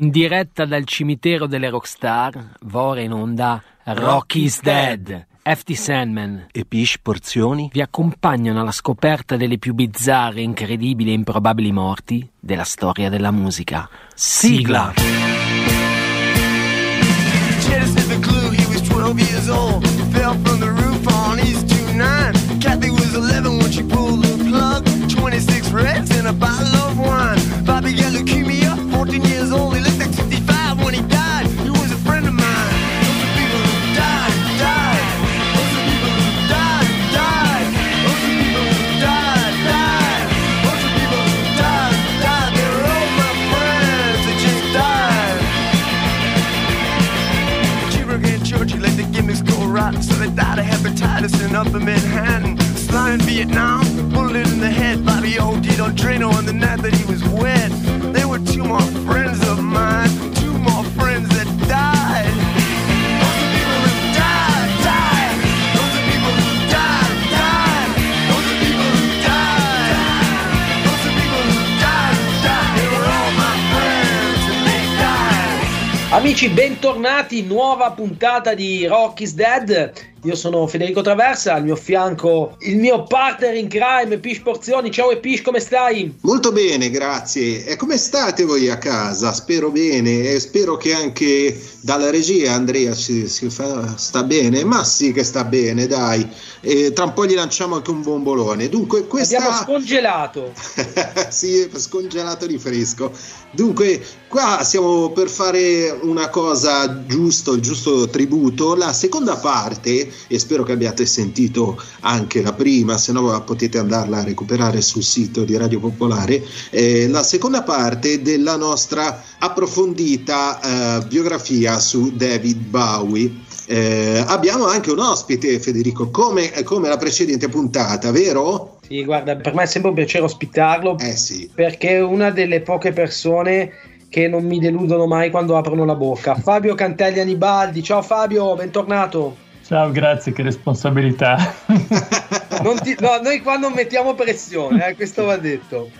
In diretta dal cimitero delle rockstar, va ora in onda Rocky's Dead. FT Sandman e Pish Porzioni vi accompagnano alla scoperta delle più bizzarre, incredibili e improbabili morti della storia della musica. Sigla! Kathy 14 years old. He looked like 55 when he died. He was a friend of mine. People who died, died. People who died, died. People who died, died. People who died, died. They were all my friends that just died. And Churchill let the gimmicks go rotten, so they died of hepatitis in Upper Manhattan. Sly in Vietnam, bullet in the head. Bobby OD'd on Drano on the night that he was wet. Amici, bentornati, nuova puntata di Rocky's Dead. Io sono Federico Traversa, al mio fianco il mio partner in crime, Pish Porzioni. Ciao Pish, come stai? Molto bene, grazie. E come state voi a casa? Spero bene e spero che anche dalla regia Andrea si, si fa, sta bene. Ma sì che sta bene, dai. E tra un po' gli lanciamo anche un bombolone. Dunque, questa... Abbiamo scongelato. sì, scongelato di fresco. Dunque, qua siamo per fare una cosa giusto, il giusto tributo. La seconda parte e spero che abbiate sentito anche la prima, se no potete andarla a recuperare sul sito di Radio Popolare, eh, la seconda parte della nostra approfondita eh, biografia su David Bowie. Eh, abbiamo anche un ospite, Federico, come, come la precedente puntata, vero? Sì, guarda, per me è sempre un piacere ospitarlo. Eh sì. Perché è una delle poche persone che non mi deludono mai quando aprono la bocca. Fabio Cantelli Anibaldi, ciao Fabio, bentornato. Ciao, grazie, che responsabilità. ti, no, noi qua non mettiamo pressione, eh, questo va detto.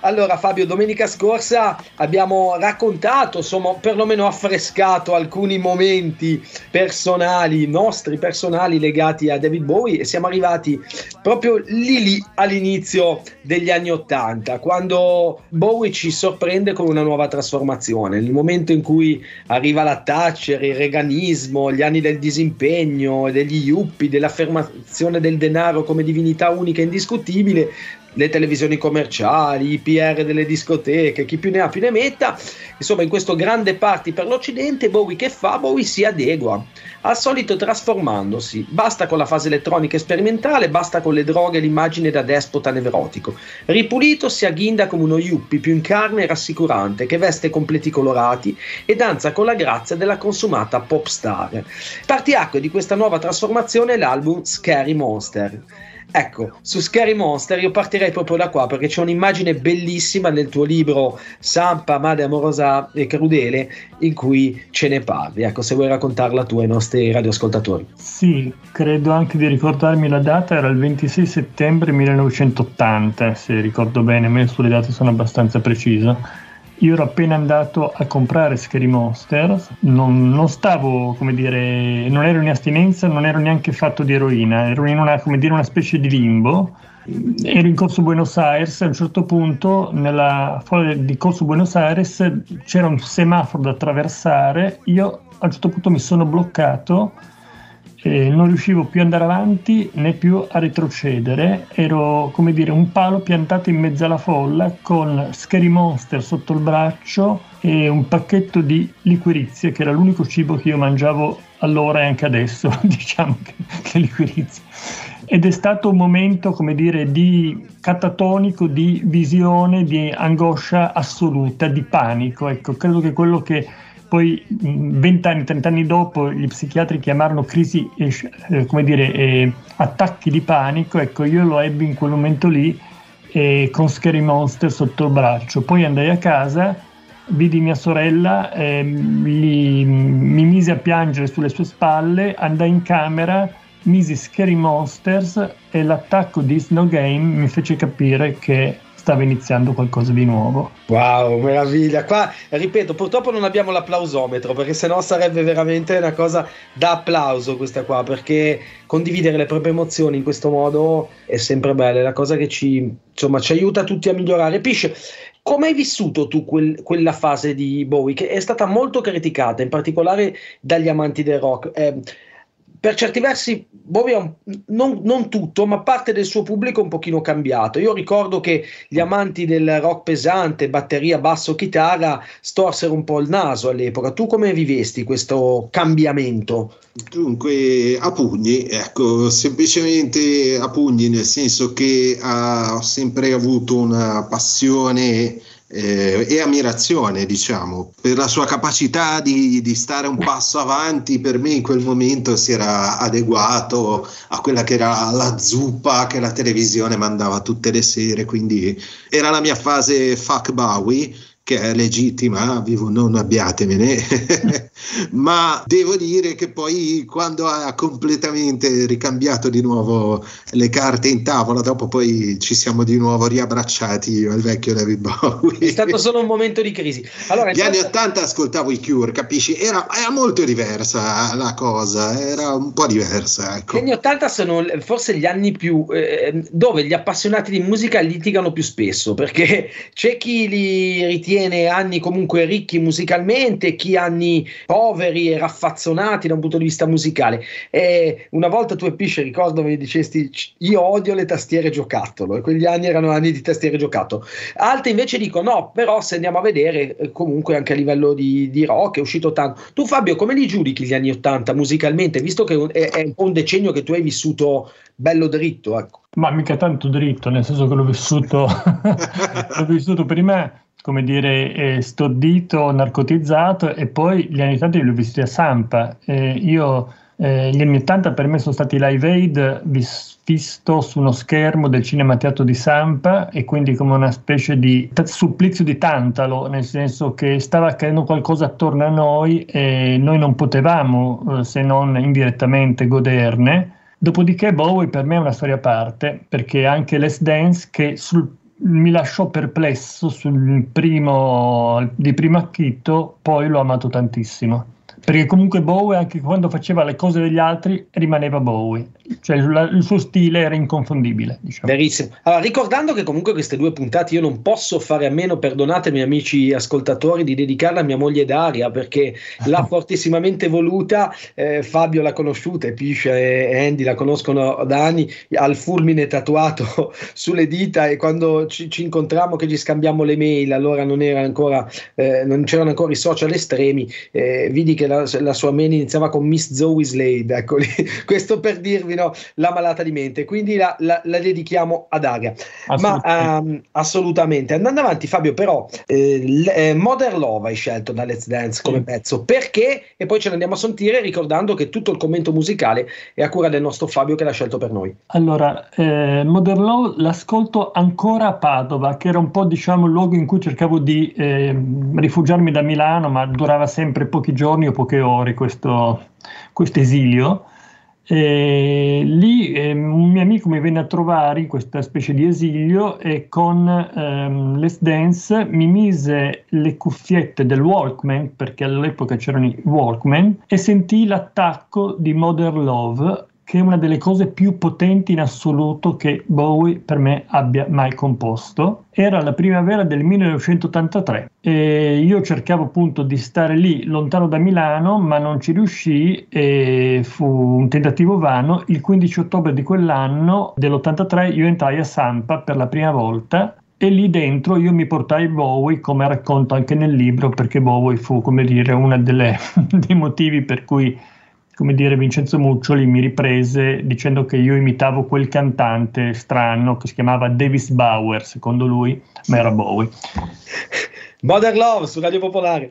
Allora Fabio, domenica scorsa abbiamo raccontato, insomma, perlomeno affrescato alcuni momenti personali, nostri personali legati a David Bowie e siamo arrivati proprio lì, lì all'inizio degli anni Ottanta, quando Bowie ci sorprende con una nuova trasformazione, nel momento in cui arriva la Thatcher, il reganismo, gli anni del disimpegno, degli yuppie, dell'affermazione del denaro come divinità unica e indiscutibile, le televisioni commerciali, i PR delle discoteche, chi più ne ha più ne metta. Insomma, in questo grande party per l'Occidente, Bowie che fa? Bowie si adegua, al solito trasformandosi. Basta con la fase elettronica sperimentale, basta con le droghe e l'immagine da despota nevrotico. Ripulito si agghinda come uno yuppie più in carne e rassicurante, che veste completi colorati e danza con la grazia della consumata pop star. Partiacque di questa nuova trasformazione è l'album Scary Monster. Ecco, su Scary Monster io partirei proprio da qua perché c'è un'immagine bellissima nel tuo libro Sampa, Madre Amorosa e Crudele in cui ce ne parli. Ecco, se vuoi raccontarla tu ai nostri radioascoltatori. Sì, credo anche di ricordarmi la data, era il 26 settembre 1980, se ricordo bene, me sulle date sono abbastanza preciso io ero appena andato a comprare Scary Monster, non, non, stavo, come dire, non ero in astinenza, non ero neanche fatto di eroina, ero in una, dire, una specie di limbo. Ero in Corso Buenos Aires, a un certo punto nella folla di Corso Buenos Aires c'era un semaforo da attraversare, io a un certo punto mi sono bloccato eh, non riuscivo più ad andare avanti né più a retrocedere, ero come dire un palo piantato in mezzo alla folla con Scary Monster sotto il braccio e un pacchetto di liquirizie che era l'unico cibo che io mangiavo allora e anche adesso, diciamo che, che liquirizie. Ed è stato un momento, come dire, di catatonico, di visione, di angoscia assoluta, di panico. Ecco, credo che quello che poi vent'anni, trent'anni dopo gli psichiatri chiamarono crisi, eh, come dire, eh, attacchi di panico, ecco io lo ebbi in quel momento lì eh, con Scary Monster sotto il braccio, poi andai a casa, vidi mia sorella, gli, mi mise a piangere sulle sue spalle, andai in camera, misi Scary Monsters e l'attacco di Snow Game mi fece capire che stava iniziando qualcosa di nuovo. Wow, meraviglia. Qua, ripeto, purtroppo non abbiamo l'applausometro perché sennò sarebbe veramente una cosa da applauso questa qua, perché condividere le proprie emozioni in questo modo è sempre bella, è la cosa che ci, insomma, ci aiuta tutti a migliorare. Pisce, come hai vissuto tu quel, quella fase di Bowie che è stata molto criticata, in particolare dagli amanti del rock? Eh, per certi versi Bowie non, non, tutto, ma parte del suo pubblico un pochino cambiato. Io ricordo che gli amanti del rock pesante, batteria, basso, chitarra, storsero un po' il naso all'epoca. Tu come vivesti questo cambiamento? Dunque, a pugni, ecco, semplicemente a pugni, nel senso che ha, sempre avuto una passione eh, e ammirazione, diciamo, per la sua capacità di, di, stare un passo avanti. Per me in quel momento si era adeguato a quella che era la zuppa che la televisione mandava tutte le sere, quindi era la mia fase fuck Bowie che è legittima, vivo, non abbiatemene, ma devo dire che poi quando ha completamente ricambiato di nuovo le carte in tavola, dopo poi ci siamo di nuovo riabbracciati io il vecchio David Bowie. È stato solo un momento di crisi. Allora, Gli anni 80 ascoltavo i Cure, capisci? Era, era, molto diversa la cosa, era un po' diversa. Ecco. Gli anni 80 sono forse gli anni più eh, dove gli appassionati di musica litigano più spesso, perché c'è chi li ritiene viene anni comunque ricchi musicalmente, chi anni poveri e raffazzonati da un punto di vista musicale. E una volta tu e Pisce ricordo mi dicesti io odio le tastiere giocattolo e quegli anni erano anni di tastiere giocattolo. Altri invece dicono no, però se andiamo a vedere eh, comunque anche a livello di, di, rock è uscito tanto. Tu Fabio come li giudichi gli anni 80 musicalmente, visto che è, è un po' un decennio che tu hai vissuto bello dritto? Ecco. Ma mica tanto dritto, nel senso che l'ho vissuto, l'ho vissuto prima come dire, eh, stordito, narcotizzato e poi gli anni 80 li ho visti a Sampa. Eh, io, eh, gli anni 80 per me sono stati live aid vis- visto su uno schermo del cinema teatro di Sampa e quindi come una specie di t- supplizio di Tantalo, nel senso che stava accadendo qualcosa attorno a noi e noi non potevamo, eh, se non indirettamente, goderne. Dopodiché Bowie per me è una storia a parte, perché anche Les Dance, che sul mi lasciò perplesso sul primo, di primo acchito, poi l'ho amato tantissimo perché comunque Bowie anche quando faceva le cose degli altri rimaneva Bowie, cioè il, il suo stile era inconfondibile. Diciamo. Verissimo. Allora, ricordando che comunque queste due puntate io non posso fare a meno, perdonatemi amici ascoltatori, di dedicarla a mia moglie Daria perché l'ha fortissimamente voluta, eh, Fabio l'ha conosciuta e Piscia e Andy la conoscono da anni, al fulmine tatuato sulle dita e quando ci, ci incontrammo che ci scambiamo le mail, allora non, era ancora, eh, non c'erano ancora i social estremi, eh, vidi che la la, sua mail iniziava con Miss Zoe Slade, ecco questo per dirvi no, la malata di mente, quindi la, la, la dedichiamo ad Aria. Assolutamente. Ma um, assolutamente. Andando avanti Fabio, però eh, eh, Modern Love hai scelto da Let's Dance come sì. pezzo, perché? E poi ce ne andiamo a sentire ricordando che tutto il commento musicale è a cura del nostro Fabio che l'ha scelto per noi. Allora, eh, Modern Love l'ascolto ancora a Padova, che era un po' diciamo il luogo in cui cercavo di eh, rifugiarmi da Milano, ma durava sempre pochi giorni o poche ore questo, esilio. E lì eh, un mio amico mi venne a trovare in questa specie di esilio e con ehm, Let's Dance mi mise le cuffiette del Walkman, perché all'epoca c'erano i Walkman, e sentì l'attacco di Modern Love che è una delle cose più potenti in assoluto che Bowie per me abbia mai composto. Era la primavera del 1983 e io cercavo appunto di stare lì lontano da Milano, ma non ci riuscii e fu un tentativo vano. Il 15 ottobre di quell'anno, dell'83, io entrai a Sampa per la prima volta e lì dentro io mi portai Bowie, come racconto anche nel libro, perché Bowie fu, come dire, uno dei motivi per cui come dire, Vincenzo Muccioli mi riprese dicendo che io imitavo quel cantante strano che si chiamava Davis Bauer, secondo lui, ma era Bowie. Modern Love su Radio Popolare.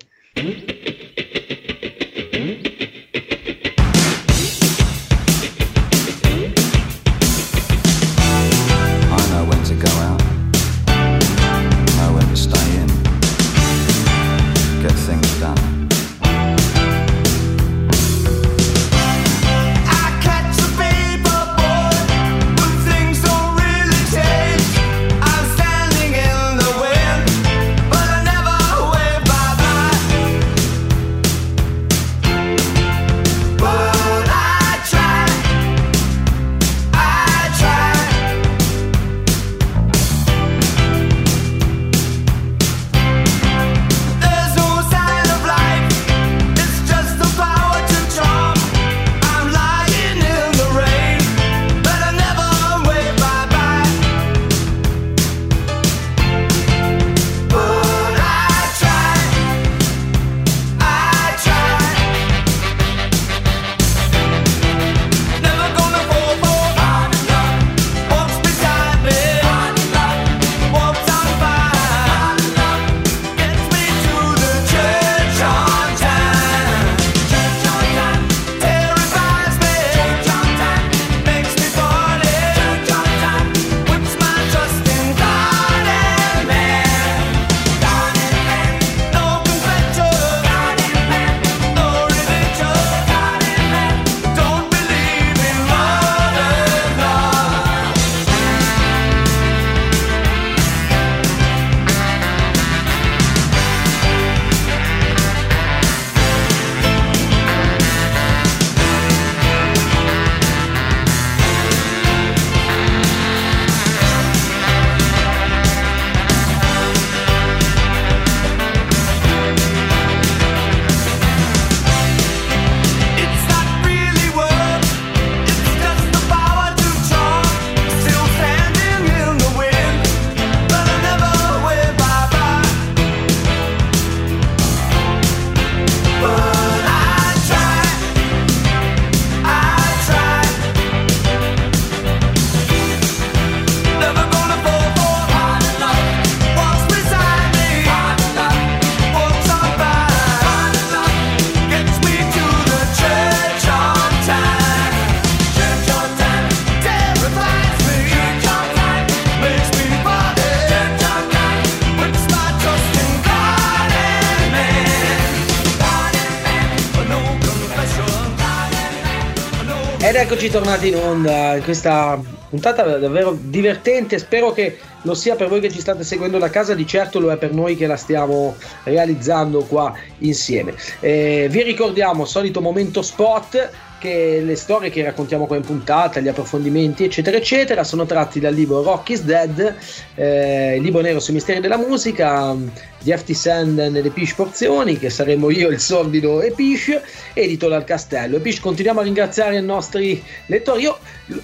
Eccoci tornati in onda in questa puntata davvero divertente. Spero che lo sia per voi che ci state seguendo da casa, di certo lo è per noi che la stiamo realizzando qua insieme. Eh, vi ricordiamo, solito momento spot che le storie che raccontiamo qua in puntata, gli approfondimenti, eccetera, eccetera, sono tratti dal libro Rock is Dead, eh, il libro nero sui misteri della musica di FT Sand nelle Pish Porzioni, che saremo io, il sordido e Pish, edito dal Castello. E Pish, continuiamo a ringraziare i nostri lettori. Io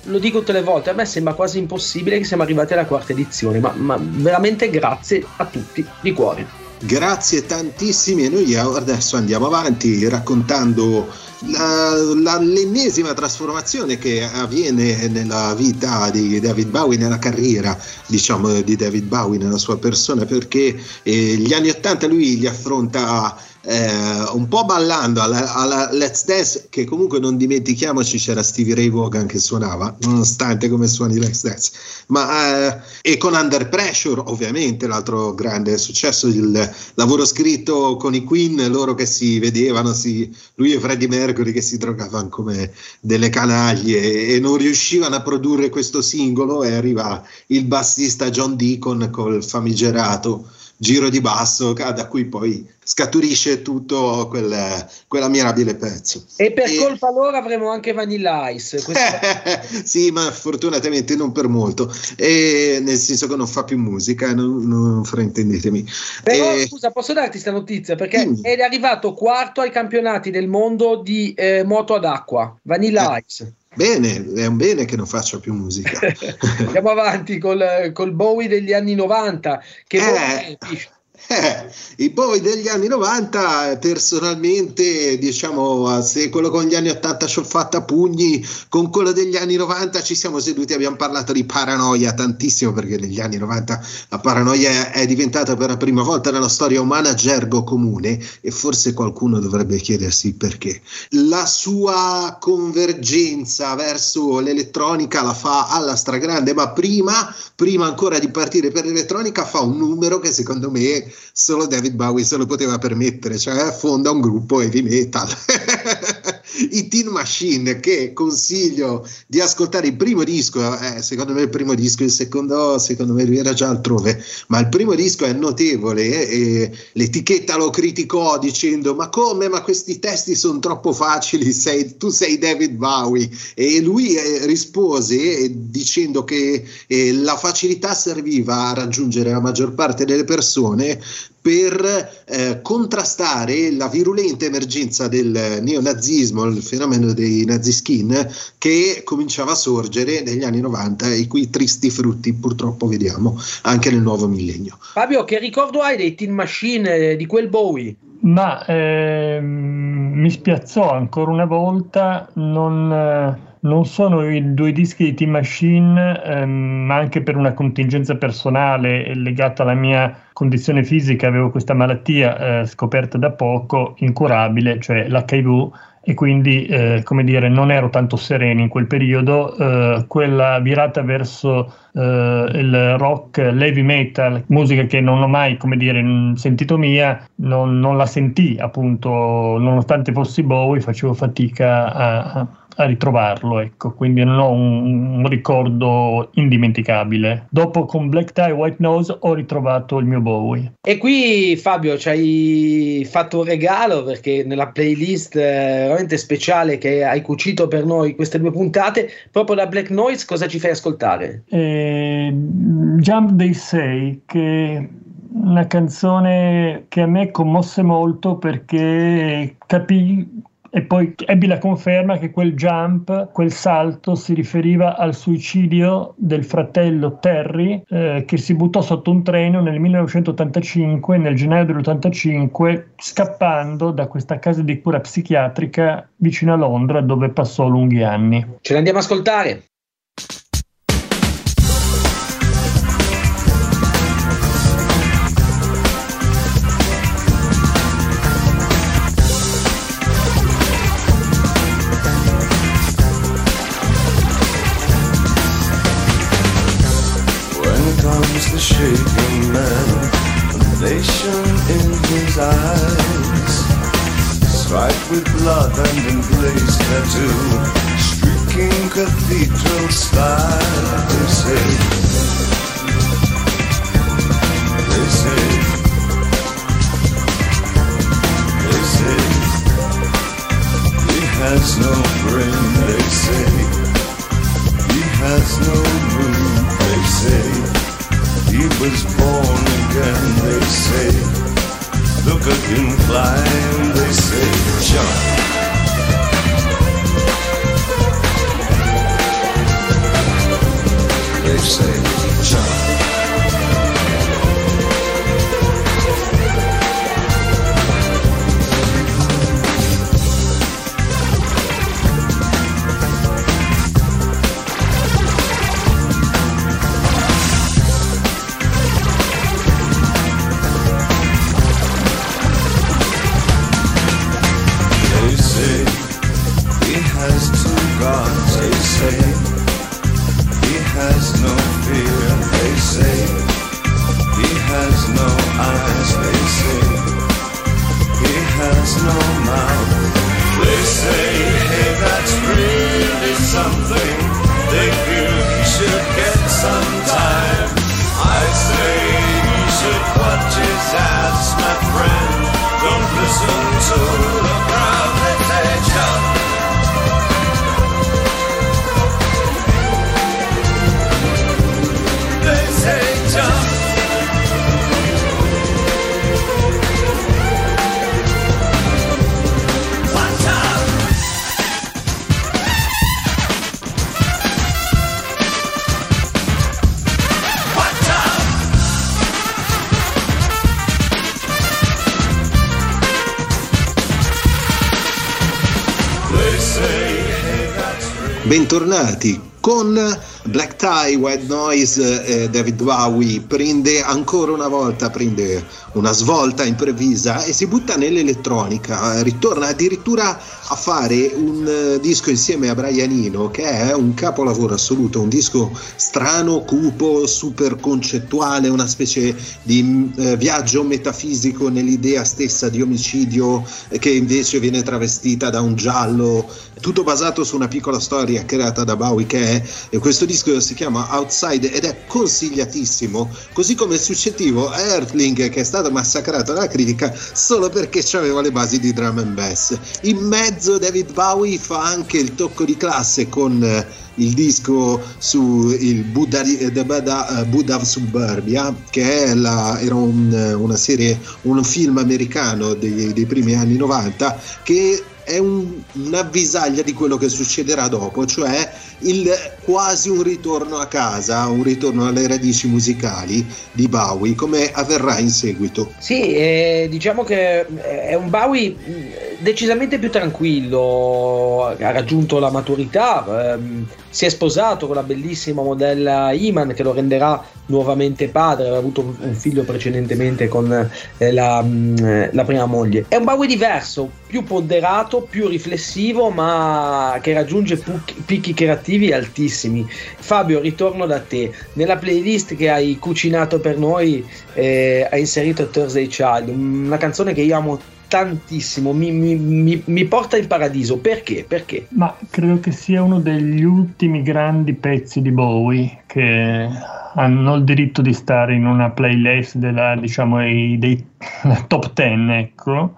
lo dico tutte le volte, a me sembra quasi impossibile che siamo arrivati alla quarta edizione, ma, ma veramente grazie a tutti di cuore. Grazie tantissimi e noi adesso andiamo avanti raccontando la, la, l'ennesima trasformazione che avviene nella vita di David Bowie, nella carriera diciamo di David Bowie, nella sua persona, perché eh, gli anni Ottanta lui li affronta eh, un po' ballando alla, alla, Let's Dance, che comunque non dimentichiamoci c'era Stevie Ray Vaughan che suonava, nonostante come suoni Let's Dance, ma, eh, e con Under Pressure ovviamente, l'altro grande successo, il lavoro scritto con i Queen, loro che si vedevano, si, lui e Freddie Mercury che si drogavano come delle canaglie e, e non riuscivano a produrre questo singolo e arriva il bassista John Deacon col famigerato giro di basso da cui poi scaturisce tutto quel, quell'ammirabile pezzo. E per e... colpa loro avremo anche Vanilla Ice. sì, ma fortunatamente non per molto, e nel senso che non fa più musica, non, non fraintendetemi. Però e... scusa, posso darti questa notizia? Perché mm. è arrivato quarto ai campionati del mondo di eh, moto ad acqua, Vanilla eh. Ice. Bene, è un bene che non faccia più musica. Andiamo avanti col, col Bowie degli anni 90, che eh, eh, I Bowie degli anni 90, personalmente, diciamo, se quello con gli anni 80 ci ho fatto a pugni, con quello degli anni 90 ci siamo seduti, abbiamo parlato di paranoia tantissimo, perché negli anni 90 la paranoia è diventata per la prima volta nella storia umana gergo comune e forse qualcuno dovrebbe chiedersi perché. La sua convergenza verso l'elettronica la fa alla stragrande, ma prima, prima ancora di partire per l'elettronica fa un numero che secondo me solo David Bowie se lo poteva permettere, cioè fonda un gruppo heavy metal. I Teen Machine che consiglio di ascoltare il primo disco, eh, secondo me il primo disco, il secondo secondo me lui era già altrove, ma il primo disco è notevole e l'etichetta lo criticò dicendo ma come, ma questi testi sono troppo facili, sei, tu sei David Bowie. E lui eh, rispose eh, dicendo che eh, la facilità serviva a raggiungere la maggior parte delle persone per eh, contrastare la virulenta emergenza del neonazismo, il fenomeno dei naziskin che cominciava a sorgere negli anni 90 e i cui tristi frutti purtroppo vediamo anche nel nuovo millennio. Fabio, che ricordo hai dei Teen Machine eh, di quel Bowie? Ma ehm, mi spiazzò ancora una volta non... Eh non sono i due dischi di Team Machine, ehm, ma anche per una contingenza personale legata alla mia condizione fisica, avevo questa malattia eh, scoperta da poco, incurabile, cioè l'HIV, e quindi, eh, come dire, non ero tanto sereno in quel periodo. Eh, quella virata verso eh, il rock, l'heavy metal, musica che non ho mai, come dire, sentito mia, non, non la sentì, appunto, nonostante fossi Bowie, facevo fatica a a ritrovarlo, ecco, quindi non ho un, un, ricordo indimenticabile. Dopo con Black Tie White Nose ho ritrovato il mio Bowie. E qui Fabio ci hai fatto un regalo perché nella playlist eh, veramente speciale che hai cucito per noi queste due puntate, proprio da Black Noise cosa ci fai ascoltare? Eh, Jump They Say che una canzone che a me commosse molto perché capì e poi ebbi la conferma che quel jump, quel salto si riferiva al suicidio del fratello Terry eh, che si buttò sotto un treno nel 1985, nel gennaio dell'85, scappando da questa casa di cura psichiatrica vicino a Londra dove passò lunghi anni. Ce l'andiamo a ascoltare. Say, Bentornati con Black Tie, White Noise, eh, David Bowie. Prende ancora una volta prende una svolta improvvisa e si butta nell'elettronica, eh, ritorna addirittura a fare un eh, disco insieme a Brian Eno che è un capolavoro assoluto, un disco strano, cupo, super concettuale, una specie di eh, viaggio metafisico nell'idea stessa di omicidio eh, che invece viene travestita da un giallo, tutto basato su una piccola storia creata da Bowie che è e questo disco si chiama Outside ed è consigliatissimo, così come il successivo Earthling che è stato massacrato dalla critica solo perché aveva le basi di drum and bass. In mezzo David Bowie fa anche il tocco di classe con eh, il disco su il Buddha, eh, Buddha, eh, Buddha Suburbia che la- era un, una serie, un film americano dei, dei primi anni 90 che è un- un'avvisaglia di quello che succederà dopo, cioè il, quasi un ritorno a casa, un ritorno alle radici musicali di Bowie, come avverrà in seguito. Sì, eh, diciamo che è un Bowie mh, decisamente più tranquillo, ha raggiunto la maturità, ehm, si è sposato con la bellissima modella Iman che lo renderà nuovamente padre, aveva avuto un- figlio precedentemente con eh, la, mh, la prima moglie. È un Bowie diverso, più ponderato, più riflessivo, ma che raggiunge puc- picchi creativi altissimi. Fabio, ritorno da te. Nella playlist che hai cucinato per noi eh, hai inserito Thursday Child, una canzone che io amo tantissimo, mi, mi- mi- mi porta in paradiso. Perché? Perché? Ma credo che sia uno degli ultimi grandi pezzi di Bowie che hanno il diritto di stare in una playlist della, diciamo, ei- dei top 10, ecco.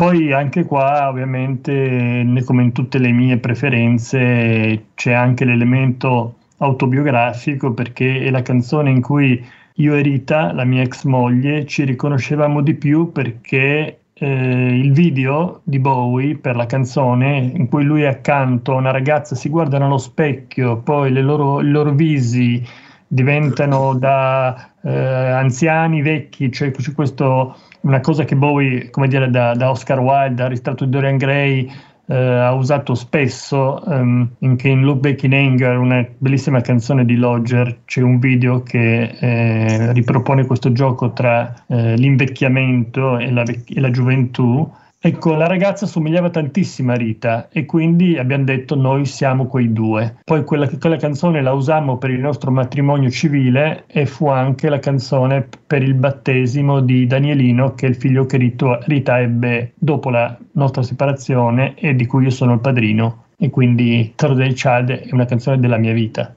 Poi anche qua, ovviamente, come in tutte le mie preferenze, c'è anche l'elemento autobiografico perché è la canzone in cui io e Rita, la mia ex moglie, ci riconoscevamo di più perché eh, il video di Bowie per la canzone in cui lui è accanto a una ragazza si guardano allo specchio, poi loro, i loro visi diventano da eh, anziani vecchi, cioè c'è questo, una cosa che Bowie, come dire, da, da Oscar Wilde, da ritratto di Dorian Gray, eh, ha usato spesso ehm, in, che in Look Back in Anger, una bellissima canzone di Lodger, c'è un video che eh, ripropone questo gioco tra eh, l'invecchiamento e la, e la gioventù. Ecco, la ragazza somigliava tantissimo a Rita e quindi abbiamo detto noi siamo quei due. Poi quella, quella canzone la usammo per il nostro matrimonio civile e fu anche la canzone per il battesimo di Danielino, che è il figlio che Rita ebbe dopo la nostra separazione e di cui io sono il padrino. e quindi Thursday Child è una canzone della mia vita.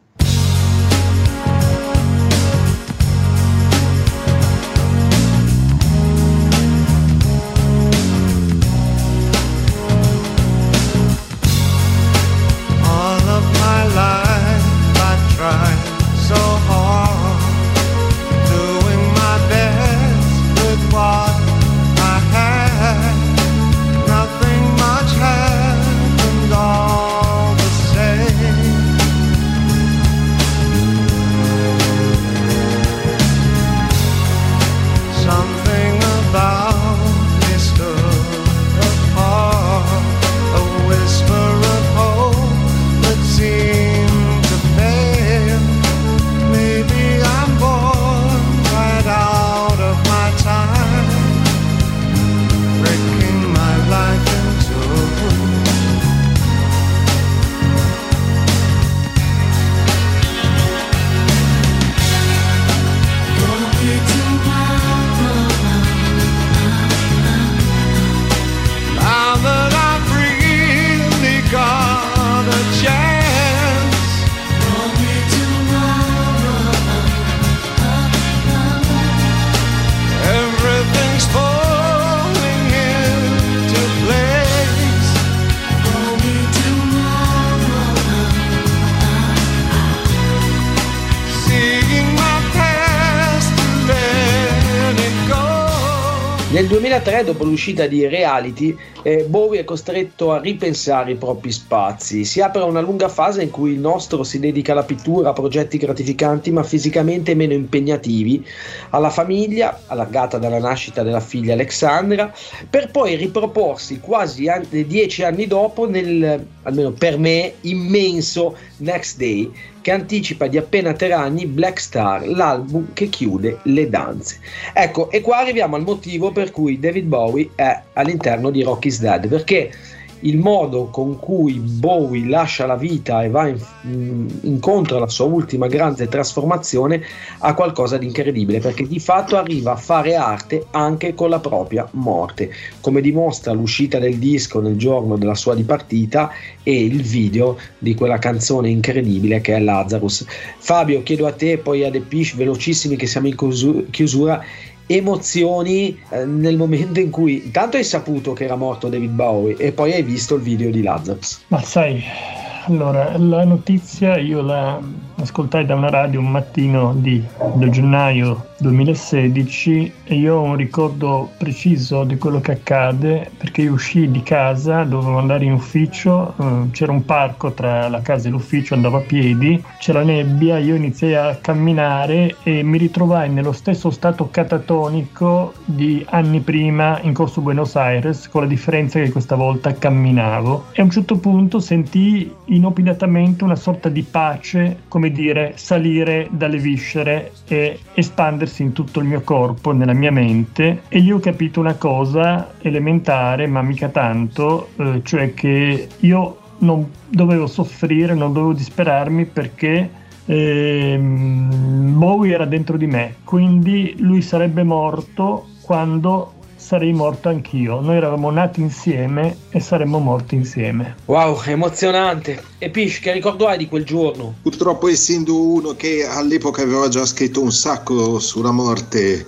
2003, dopo l'uscita di Reality, eh, Bowie è costretto a ripensare i propri spazi. Si apre una lunga fase in cui il nostro si dedica alla pittura, a progetti gratificanti ma fisicamente meno impegnativi, alla famiglia, allargata dalla nascita della figlia Alexandra, per poi riproporsi quasi an- dieci anni dopo nel, almeno per me, immenso Next Day, che anticipa di appena tre anni Black Star, l'album che chiude le danze. Ecco, e qua arriviamo al motivo per cui David Bowie è all'interno di Rocky's Dead, perché il modo con cui Bowie lascia la vita e va in- in- incontro alla sua ultima grande trasformazione ha qualcosa di incredibile, perché di fatto arriva a fare arte anche con la propria morte, come dimostra l'uscita del disco nel giorno della sua dipartita e il video di quella canzone incredibile che è Lazarus. Fabio, chiedo a te poi a The Pish, velocissimi che siamo in chiusu- chiusura, emozioni eh, nel momento in cui intanto hai saputo che era morto David Bowie e poi hai visto il video di Lazarus. Ma sai, allora, la notizia io la ascoltai da una radio un mattino di, del gennaio 2016 e io ho un ricordo preciso di quello che accade perché io uscii di casa, dovevo andare in ufficio, eh, c'era un parco tra la casa e l'ufficio, andavo a piedi, c'era nebbia, io iniziai a camminare e mi ritrovai nello stesso stato catatonico di anni prima in corso Buenos Aires, con la differenza che questa volta camminavo. E a un certo punto sentii inopinatamente una sorta di pace, come dire, salire dalle viscere e espandersi in tutto il mio corpo, nella mia mente. E lì ho capito una cosa elementare, ma mica tanto, eh, cioè che io non dovevo soffrire, non dovevo disperarmi perché ehm, Bowie era dentro di me, quindi lui sarebbe morto quando sarei morto anch'io. Noi eravamo nati insieme e saremmo morti insieme. Wow, emozionante. E Pish, che ricordo hai di quel giorno? Purtroppo essendo uno che all'epoca aveva già scritto un sacco sulla morte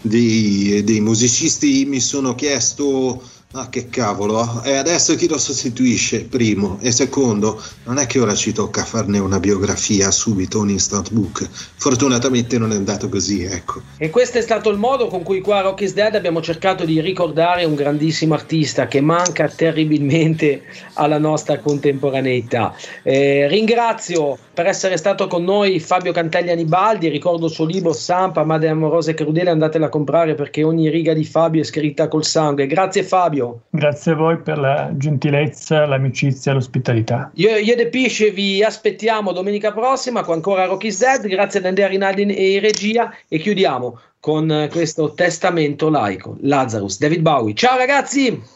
dei, dei musicisti, mi sono chiesto Ah, che cavolo, e adesso chi lo sostituisce? Primo e secondo, non è che ora ci tocca farne una biografia subito, un instant book. Fortunatamente non è andato così, ecco. E questo è stato il modo con cui qua a Rocky's Dead abbiamo cercato di ricordare un grandissimo artista che manca terribilmente alla nostra contemporaneità. Eh, ringrazio per essere stato con noi Fabio Cantelli Anibaldi, ricordo il suo libro Sampa, Amorosa e Crudele, andatela a comprare perché ogni riga di Fabio è scritta col sangue. Grazie Fabio. Grazie a voi per la gentilezza, l'amicizia l'ospitalità. Io, io De Pisce vi aspettiamo domenica prossima con ancora Rocky's Dead, grazie ad Andrea Rinaldi e regia e chiudiamo con questo testamento laico. Lazarus, David Bowie. Ciao ragazzi!